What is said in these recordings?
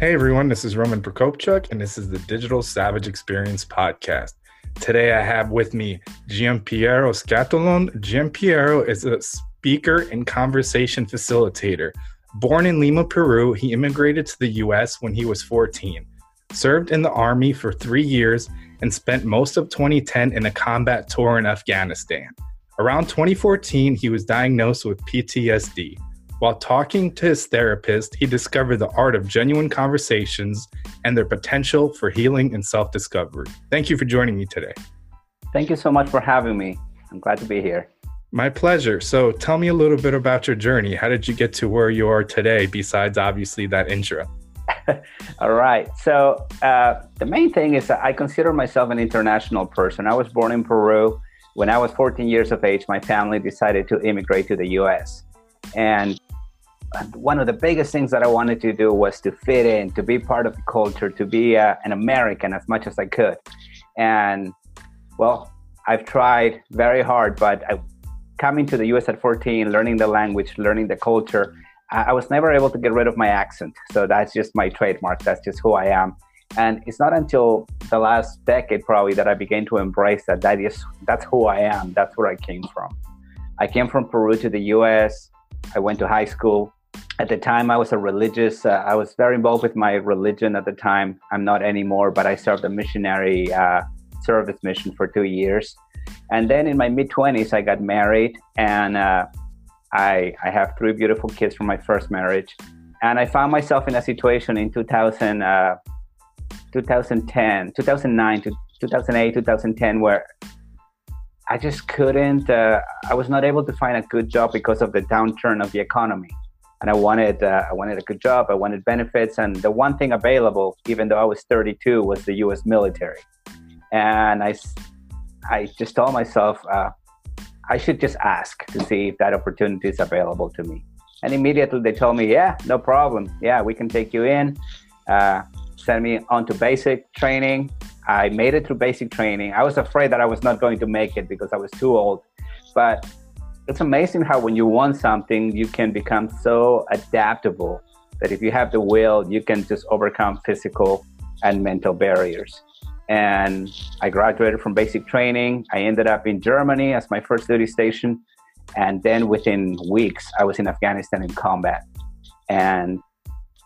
Hey everyone, this is Roman Prokopchuk, and this is the Digital Savage Experience Podcast. Today I have with me Giampiero Scatolone. Giampiero is a speaker and conversation facilitator. Born in Lima, Peru, he immigrated to the US when he was 14, served in the Army for three years, and spent most of 2010 in a combat tour in Afghanistan. Around 2014, he was diagnosed with PTSD. While talking to his therapist, he discovered the art of genuine conversations and their potential for healing and self discovery. Thank you for joining me today. Thank you so much for having me. I'm glad to be here. My pleasure. So, tell me a little bit about your journey. How did you get to where you are today, besides obviously that intro? All right. So, uh, the main thing is that I consider myself an international person. I was born in Peru. When I was 14 years of age, my family decided to immigrate to the US. And one of the biggest things that I wanted to do was to fit in, to be part of the culture, to be uh, an American as much as I could. And well, I've tried very hard, but I, coming to the US at 14, learning the language, learning the culture, I, I was never able to get rid of my accent. So that's just my trademark. That's just who I am. And it's not until the last decade probably that I began to embrace that. That is, that's who I am. That's where I came from. I came from Peru to the US. I went to high school at the time i was a religious uh, i was very involved with my religion at the time. I'm not anymore but i served a missionary uh, service mission for two years. And then in my mid 20s i got married and uh, I, I have three beautiful kids from my first marriage. And i found myself in a situation in 2000, uh, 2010 2009 to 2008 2010 where i just couldn't uh, i was not able to find a good job because of the downturn of the economy and I wanted uh, I wanted a good job. I wanted benefits, and the one thing available, even though I was 32, was the U.S. military. And I, I just told myself uh, I should just ask to see if that opportunity is available to me. And immediately they told me, yeah, no problem. Yeah, we can take you in. Uh, send me on to basic training. I made it through basic training. I was afraid that I was not going to make it because I was too old, but it's amazing how when you want something, you can become so adaptable that if you have the will, you can just overcome physical and mental barriers. And I graduated from basic training. I ended up in Germany as my first duty station. And then within weeks, I was in Afghanistan in combat. And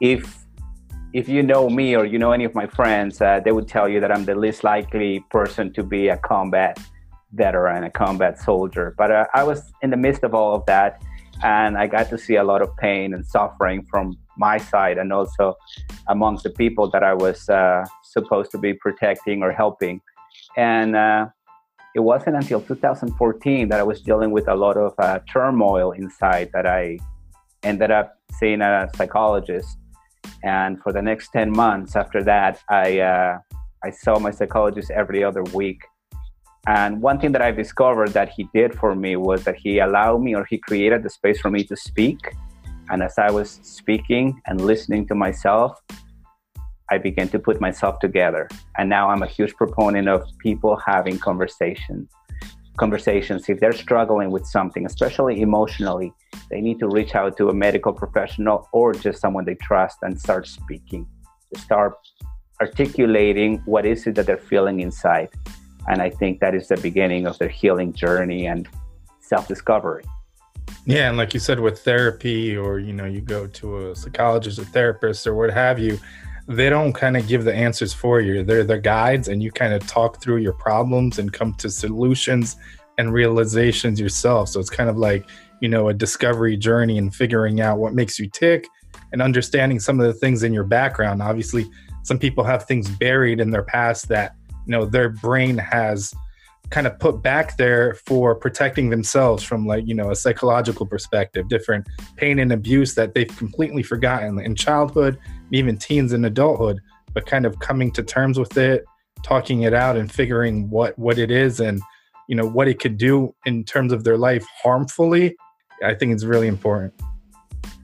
if if you know me or you know any of my friends, uh, they would tell you that I'm the least likely person to be a combat veteran, a combat soldier. But uh, I was in the midst of all of that, and I got to see a lot of pain and suffering from my side, and also amongst the people that I was uh, supposed to be protecting or helping. And uh, it wasn't until 2014 that I was dealing with a lot of uh, turmoil inside that I ended up seeing a psychologist. And for the next 10 months after that, I uh, I saw my psychologist every other week and one thing that I discovered that he did for me was that he allowed me or he created the space for me to speak. And as I was speaking and listening to myself, I began to put myself together. And now I'm a huge proponent of people having conversations. Conversations, if they're struggling with something, especially emotionally, they need to reach out to a medical professional or just someone they trust and start speaking, start articulating what is it that they're feeling inside and I think that is the beginning of their healing journey and self discovery. Yeah, and like you said, with therapy, or you know, you go to a psychologist or therapist or what have you, they don't kind of give the answers for you. They're the guides, and you kind of talk through your problems and come to solutions and realizations yourself. So it's kind of like you know a discovery journey and figuring out what makes you tick and understanding some of the things in your background. Obviously, some people have things buried in their past that you know their brain has kind of put back there for protecting themselves from like you know a psychological perspective different pain and abuse that they've completely forgotten in childhood even teens and adulthood but kind of coming to terms with it talking it out and figuring what what it is and you know what it could do in terms of their life harmfully i think it's really important.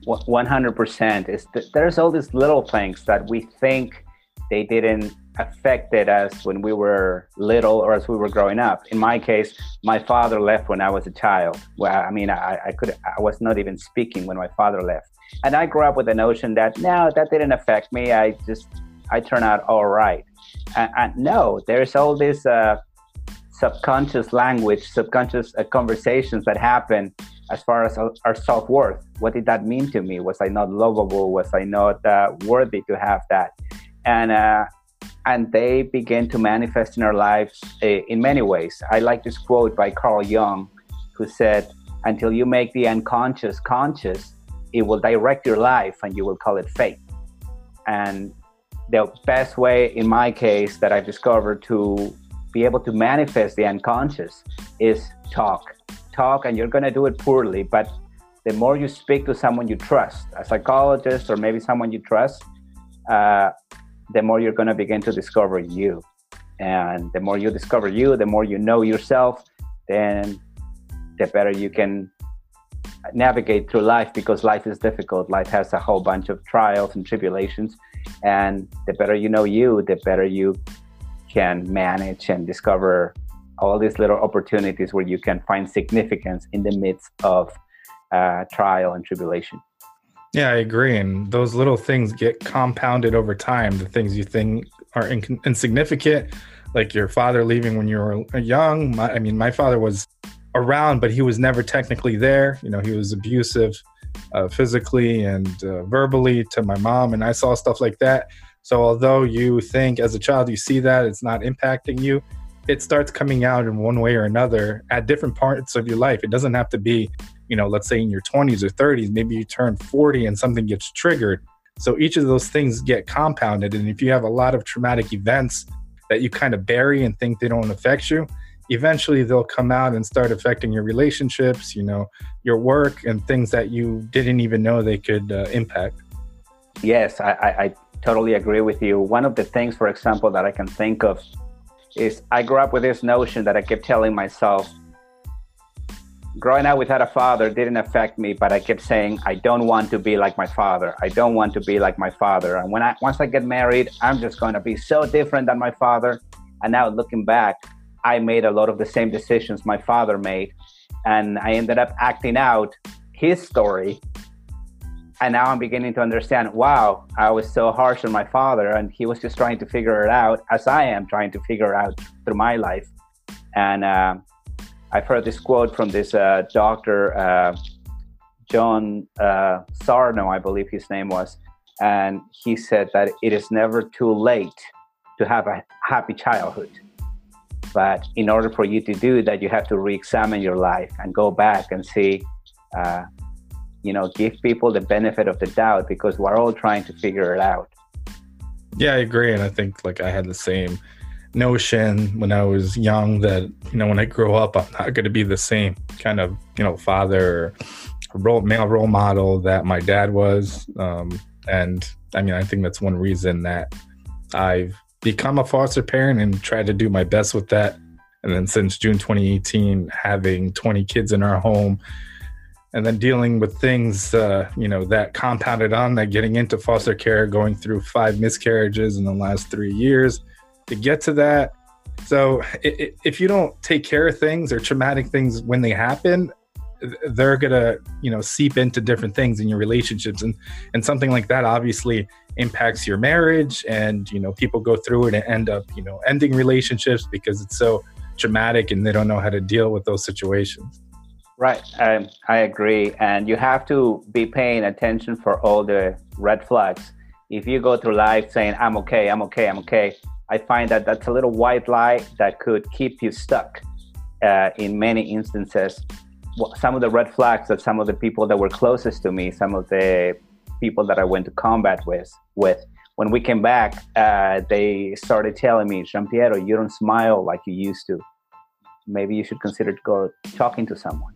100% is th- there's all these little things that we think they didn't affected us when we were little or as we were growing up. In my case, my father left when I was a child. Well, I mean, I, I could, I was not even speaking when my father left, and I grew up with the notion that no, that didn't affect me. I just, I turned out all right. And, and no, there's all this uh, subconscious language, subconscious uh, conversations that happen as far as our self worth. What did that mean to me? Was I not lovable? Was I not uh, worthy to have that? And uh, and they begin to manifest in our lives uh, in many ways. I like this quote by Carl Jung, who said, Until you make the unconscious conscious, it will direct your life and you will call it fate. And the best way, in my case, that I've discovered to be able to manifest the unconscious is talk. Talk, and you're going to do it poorly, but the more you speak to someone you trust, a psychologist or maybe someone you trust, uh, the more you're going to begin to discover you. And the more you discover you, the more you know yourself, then the better you can navigate through life because life is difficult. Life has a whole bunch of trials and tribulations. And the better you know you, the better you can manage and discover all these little opportunities where you can find significance in the midst of uh, trial and tribulation. Yeah, I agree. And those little things get compounded over time. The things you think are in- insignificant, like your father leaving when you were young. My, I mean, my father was around, but he was never technically there. You know, he was abusive uh, physically and uh, verbally to my mom, and I saw stuff like that. So, although you think as a child you see that it's not impacting you, it starts coming out in one way or another at different parts of your life. It doesn't have to be you know, let's say in your 20s or 30s, maybe you turn 40 and something gets triggered. So each of those things get compounded. And if you have a lot of traumatic events that you kind of bury and think they don't affect you, eventually they'll come out and start affecting your relationships, you know, your work and things that you didn't even know they could uh, impact. Yes, I, I, I totally agree with you. One of the things, for example, that I can think of is I grew up with this notion that I kept telling myself, growing up without a father didn't affect me, but I kept saying, I don't want to be like my father. I don't want to be like my father. And when I once I get married, I'm just going to be so different than my father. And now looking back, I made a lot of the same decisions my father made. And I ended up acting out his story. And now I'm beginning to understand wow, I was so harsh on my father, and he was just trying to figure it out as I am trying to figure it out through my life. And uh, I've heard this quote from this uh, doctor, uh, John uh, Sarno, I believe his name was, and he said that it is never too late to have a happy childhood. But in order for you to do that, you have to re-examine your life and go back and see, uh, you know, give people the benefit of the doubt because we're all trying to figure it out. Yeah, I agree, and I think like I had the same notion when I was young that you know when I grow up I'm not going to be the same kind of you know father role male role model that my dad was um, and I mean I think that's one reason that I've become a foster parent and tried to do my best with that and then since June 2018 having 20 kids in our home and then dealing with things uh, you know that compounded on that getting into foster care going through five miscarriages in the last three years to get to that. So if you don't take care of things or traumatic things when they happen, they're gonna you know seep into different things in your relationships and and something like that obviously impacts your marriage and you know people go through it and end up you know ending relationships because it's so traumatic and they don't know how to deal with those situations right um, i agree and you have to be paying attention for all the red flags if you go through life saying i'm okay i'm okay i'm okay I find that that's a little white lie that could keep you stuck uh, in many instances. Some of the red flags that some of the people that were closest to me, some of the people that I went to combat with, with when we came back, uh, they started telling me, Giampiero, you don't smile like you used to. maybe you should consider go talking to someone.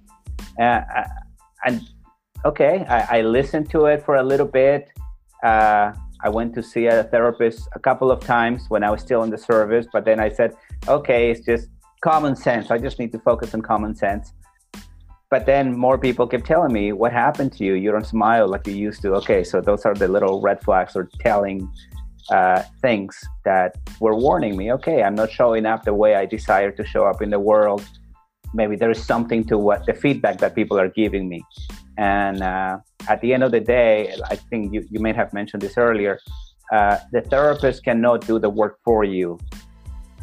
Uh, and okay, I, I, listened to it for a little bit. Uh, I went to see a therapist a couple of times when I was still in the service, but then I said, okay, it's just common sense. I just need to focus on common sense. But then more people kept telling me, what happened to you? You don't smile like you used to. Okay, so those are the little red flags or telling uh, things that were warning me, okay, I'm not showing up the way I desire to show up in the world. Maybe there is something to what the feedback that people are giving me. And uh, at the end of the day, I think you, you may have mentioned this earlier, uh, the therapist cannot do the work for you.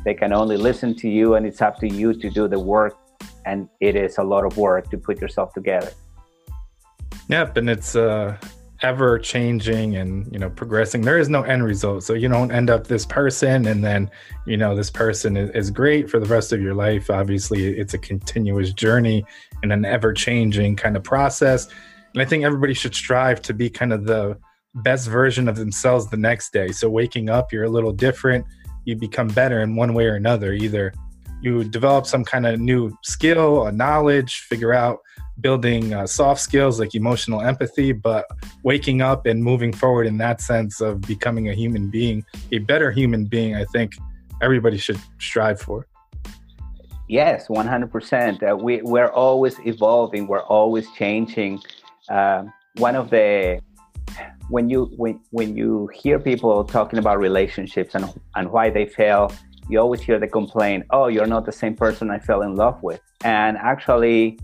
They can only listen to you, and it's up to you to do the work. And it is a lot of work to put yourself together. Yep, and it's uh, ever changing and you know progressing there is no end result. So you don't end up this person and then you know this person is, is great for the rest of your life. Obviously it's a continuous journey and an ever changing kind of process. And i think everybody should strive to be kind of the best version of themselves the next day. So waking up you're a little different you become better in one way or another. Either you develop some kind of new skill a knowledge figure out building uh, soft skills like emotional empathy, but waking up and moving forward in that sense of becoming a human being, a better human being, I think everybody should strive for. Yes, 100%. Uh, we, we're always evolving, we're always changing. Uh, one of the when you when when you hear people talking about relationships and and why they fail, you always hear the complaint, "Oh, you're not the same person I fell in love with." And actually,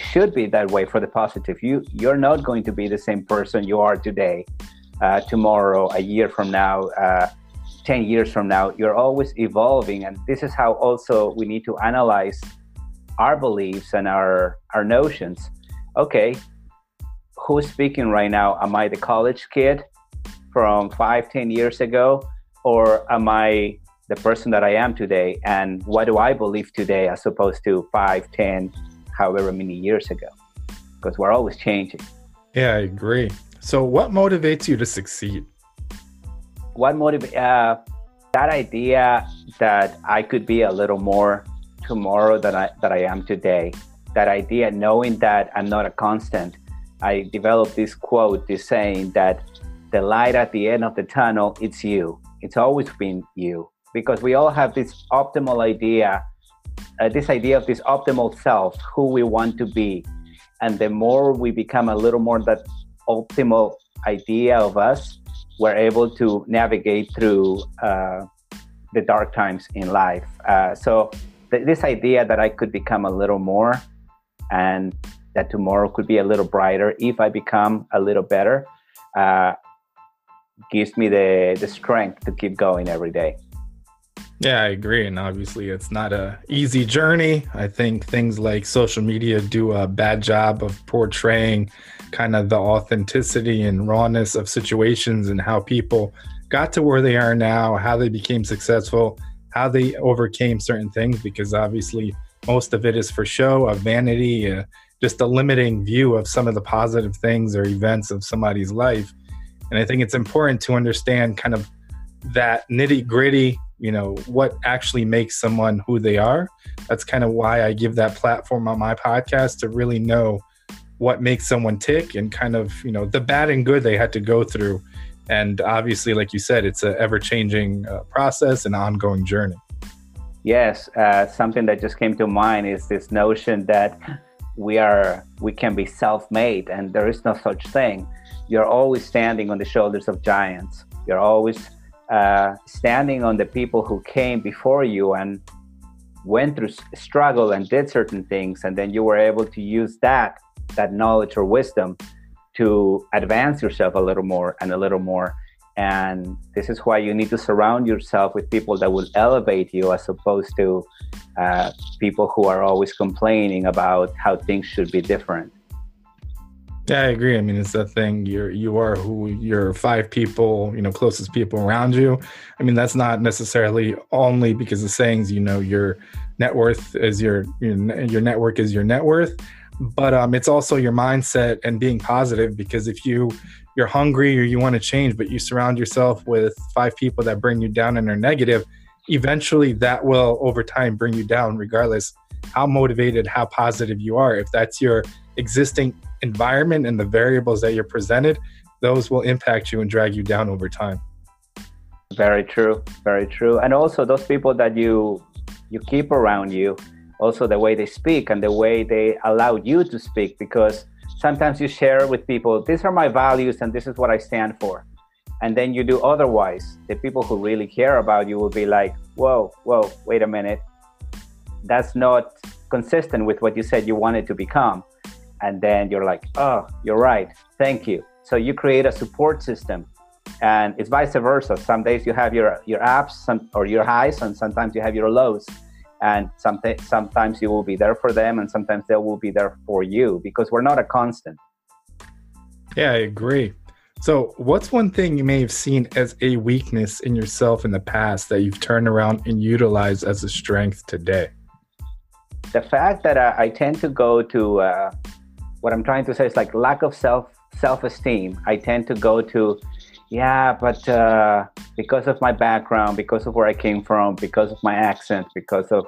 should be that way for the positive. You you're not going to be the same person you are today, uh, tomorrow, a year from now, uh, ten years from now. You're always evolving, and this is how also we need to analyze our beliefs and our our notions. Okay, who's speaking right now? Am I the college kid from five, ten years ago, or am I the person that I am today? And what do I believe today, as opposed to five, ten? However many years ago because we're always changing. Yeah, I agree. So, what motivates you to succeed? What motivates uh, that idea that I could be a little more tomorrow than I that I am today? That idea, knowing that I'm not a constant. I developed this quote, this saying that the light at the end of the tunnel, it's you. It's always been you because we all have this optimal idea uh, this idea of this optimal self, who we want to be. And the more we become a little more that optimal idea of us, we're able to navigate through uh, the dark times in life. Uh, so, th- this idea that I could become a little more and that tomorrow could be a little brighter if I become a little better uh, gives me the, the strength to keep going every day. Yeah, I agree. And obviously, it's not a easy journey. I think things like social media do a bad job of portraying kind of the authenticity and rawness of situations and how people got to where they are now, how they became successful, how they overcame certain things, because obviously most of it is for show, of vanity, uh, just a limiting view of some of the positive things or events of somebody's life. And I think it's important to understand kind of that nitty gritty you know what actually makes someone who they are. That's kind of why i give that platform on my podcast to really know what makes someone tick and kind of you know the bad and good they had to go through. And obviously like you said it's an ever-changing uh, process and ongoing journey. Yes uh, something that just came to mind is this notion that we are we can be self-made and there is no such thing. You're always standing on the shoulders of giants. You're always uh, standing on the people who came before you and went through struggle and did certain things and then you were able to use that that knowledge or wisdom to advance yourself a little more and a little more. And this is why you need to surround yourself with people that will elevate you as opposed to uh, people who are always complaining about how things should be different yeah, I agree. I mean, it's the thing. You're you are who your five people, you know, closest people around you. I mean, that's not necessarily only because the sayings, you know, your net worth is your your, your network is your net worth, but um, it's also your mindset and being positive. Because if you you're hungry or you want to change, but you surround yourself with five people that bring you down and are negative, eventually that will over time bring you down regardless how motivated how positive you are if that's your existing environment and the variables that you're presented those will impact you and drag you down over time. Very true very true. And also those people that you you keep around you also the way they speak and the way they allow you to speak because sometimes you share with people these are my values and this is what i stand for. And then you do otherwise. The people who really care about you will be like whoa whoa wait a minute. That's not consistent with what you said you wanted to become and then you're like oh you're right. Thank you. So you create a support system and it's vice versa. Some days you have your your ups some, or your highs and sometimes you have your lows. And some, sometimes you will be there for them and sometimes they will be there for you because we're not a constant. Yeah i agree. So what's one thing you may have seen as a weakness in yourself in the past that you've turned around and utilized as a strength today? The fact that I, I tend to go to uh, what i'm trying to say is like lack of self self-esteem i tend to go to yeah, but uh, because of my background, because of where I came from, because of my accent, because of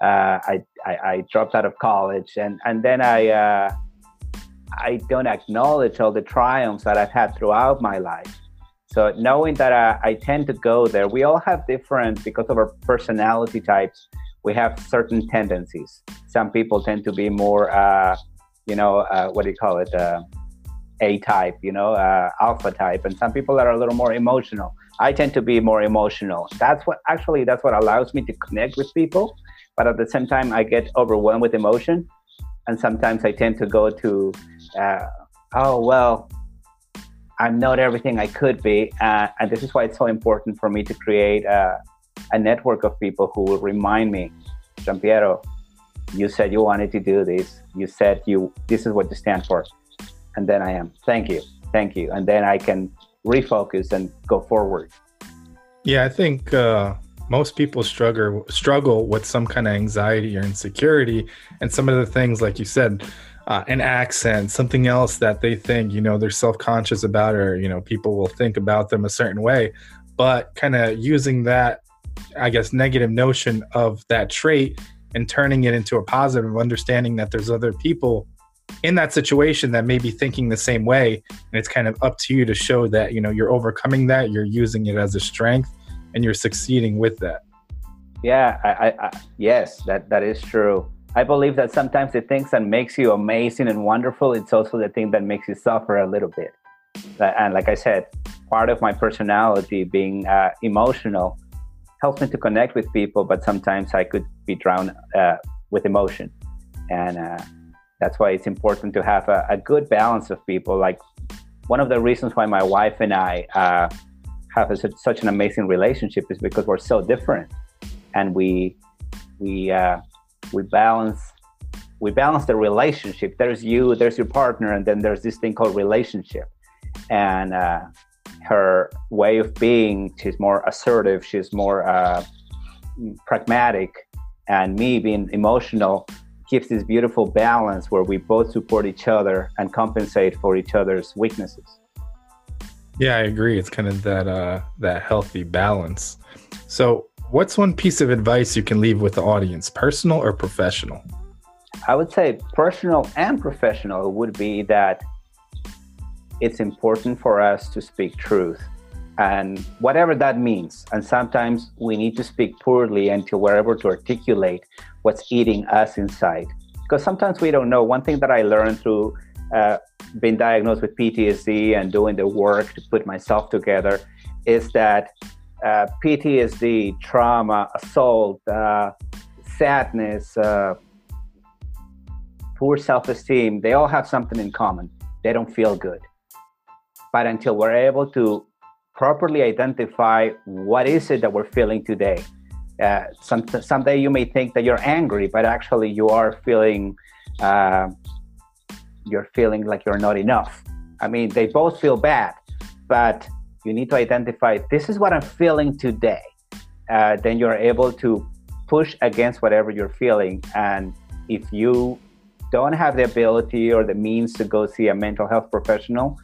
uh, I, I, I dropped out of college, and and then I uh, I don't acknowledge all the triumphs that I've had throughout my life. So knowing that I, I tend to go there, we all have different because of our personality types. We have certain tendencies. Some people tend to be more, uh, you know, uh, what do you call it? Uh, a type, you know, uh, alpha type, and some people that are a little more emotional. I tend to be more emotional. That's what actually that's what allows me to connect with people. But at the same time, I get overwhelmed with emotion, and sometimes I tend to go to, uh, oh well, I'm not everything I could be, uh, and this is why it's so important for me to create a, a network of people who will remind me, Giampiero, you said you wanted to do this. You said you this is what you stand for and then I am. Thank you. Thank you. And then I can refocus and go forward. Yeah, I think uh, most people struggle struggle with some kind of anxiety or insecurity, and some of the things, like you said, uh, an accent, something else that they think you know they're self conscious about, or you know people will think about them a certain way, but kind of using that, I guess, negative notion of that trait and turning it into a positive, understanding that there's other people in that situation that may be thinking the same way. And it's kind of up to you to show that you know you're overcoming that you're using it as a strength and you're succeeding with that. Yeah I, I, I, yes that that is true. I believe that sometimes the things that makes you amazing and wonderful it's also the thing that makes you suffer a little bit. And like i said part of my personality being uh, emotional helps me to connect with people but sometimes i could be drowned uh, with emotion and uh, that's why it's important to have a, a, good balance of people. Like one of the reasons why my wife and I uh, have a, such an amazing relationship is because we're so different, and we we uh, we balance we balance the relationship. There's you, there's your partner, and then there's this thing called relationship. And uh, her way of being, she's more assertive, she's more uh, pragmatic, and me being emotional keeps this beautiful balance where we both support each other and compensate for each other's weaknesses. Yeah, I agree. It's kind of that uh, that healthy balance. So, what's one piece of advice you can leave with the audience, personal or professional? I would say personal and professional would be that it's important for us to speak truth and whatever that means. And sometimes we need to speak poorly until we're able to articulate what's eating us inside. Because sometimes we don't know. One thing that I learned through uh, being diagnosed with PTSD and doing the work to put myself together is that uh, PTSD, trauma, assault, uh, sadness, uh, poor self esteem, they all have something in common. They don't feel good. But until we're able to properly identify what is it that we're feeling today. Uh, some, someday you may think that you're angry, but actually you are feeling uh, you're feeling like you're not enough. I mean, they both feel bad, but you need to identify this is what I'm feeling today. Uh, then you're able to push against whatever you're feeling. And if you don't have the ability or the means to go see a mental health professional,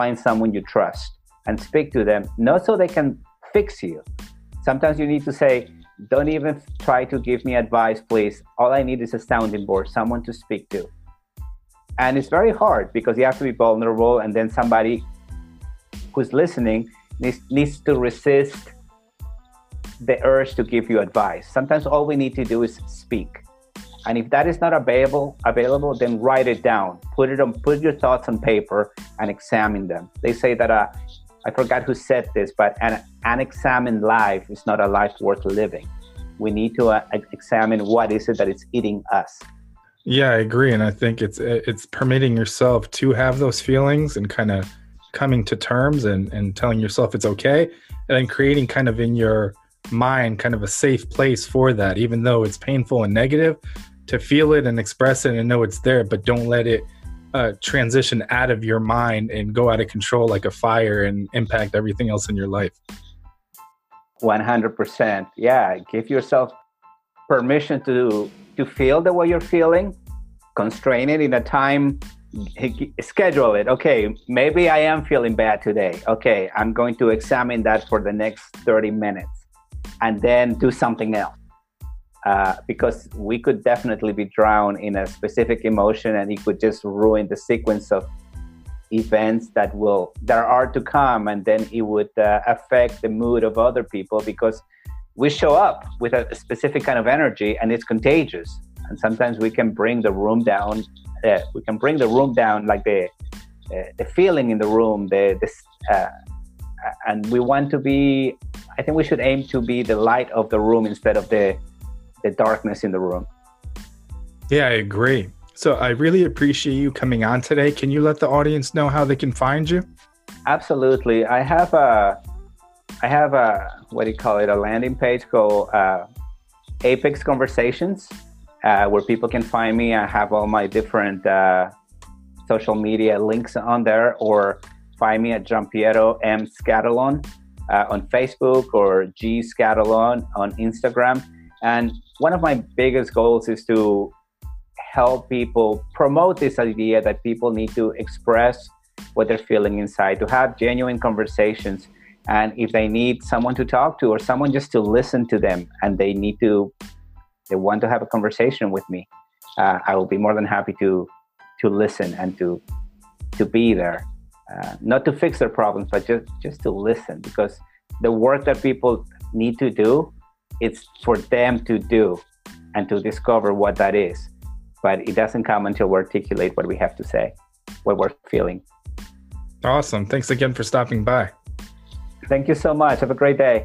find someone you trust and speak to them, not so they can fix you. Sometimes you need to say, don't even try to give me advice, please. All I need is a sounding board, someone to speak to. And it's very hard because you have to be vulnerable, and then somebody who's listening needs, needs to resist the urge to give you advice. Sometimes all we need to do is speak. And if that is not available, available, then write it down. Put it on, put your thoughts on paper and examine them. They say that uh, I forgot who said this, but an unexamined life is not a life worth living. We need to uh, examine what is it that is eating us. Yeah, I agree, and I think it's it's permitting yourself to have those feelings and kind of coming to terms and and telling yourself it's okay, and then creating kind of in your mind kind of a safe place for that, even though it's painful and negative, to feel it and express it and know it's there, but don't let it uh, transition out of your mind and go out of control like a fire and impact everything else in your life. 100%. Yeah, give yourself permission to to feel the way you're feeling, constrain it in a time schedule it. Okay, maybe I am feeling bad today. Okay, I'm going to examine that for the next 30 minutes and then do something else. Uh, because we could definitely be drowned in a specific emotion and it could just ruin the sequence of events that will that are to come and then it would uh, affect the mood of other people because we show up with a specific kind of energy and it's contagious and sometimes we can bring the room down uh, we can bring the room down like the uh, the feeling in the room the this uh, and we want to be i think we should aim to be the light of the room instead of the the darkness in the room. Yeah, I agree. So I really appreciate you coming on today. Can you let the audience know how they can find you? Absolutely. I have a I have a what do you call it? A landing page called uh, Apex Conversations, uh, where people can find me. I have all my different uh, social media links on there, or find me at Giampiero M Scatolone uh, on Facebook or G Scatolone on Instagram. And one of my biggest goals is to help people promote this idea that people need to express what they're feeling inside, to have genuine conversations. And if they need someone to talk to or someone just to listen to them and they need to, they want to have a conversation with me, uh, I will be more than happy to, to listen and to, to be there. Uh, not to fix their problems, but just, just to listen because the work that people need to do it's for them to do and to discover what that is. But it doesn't come until we articulate what we have to say, what we're feeling. Awesome. Thanks again for stopping by. Thank you so much. Have a great day.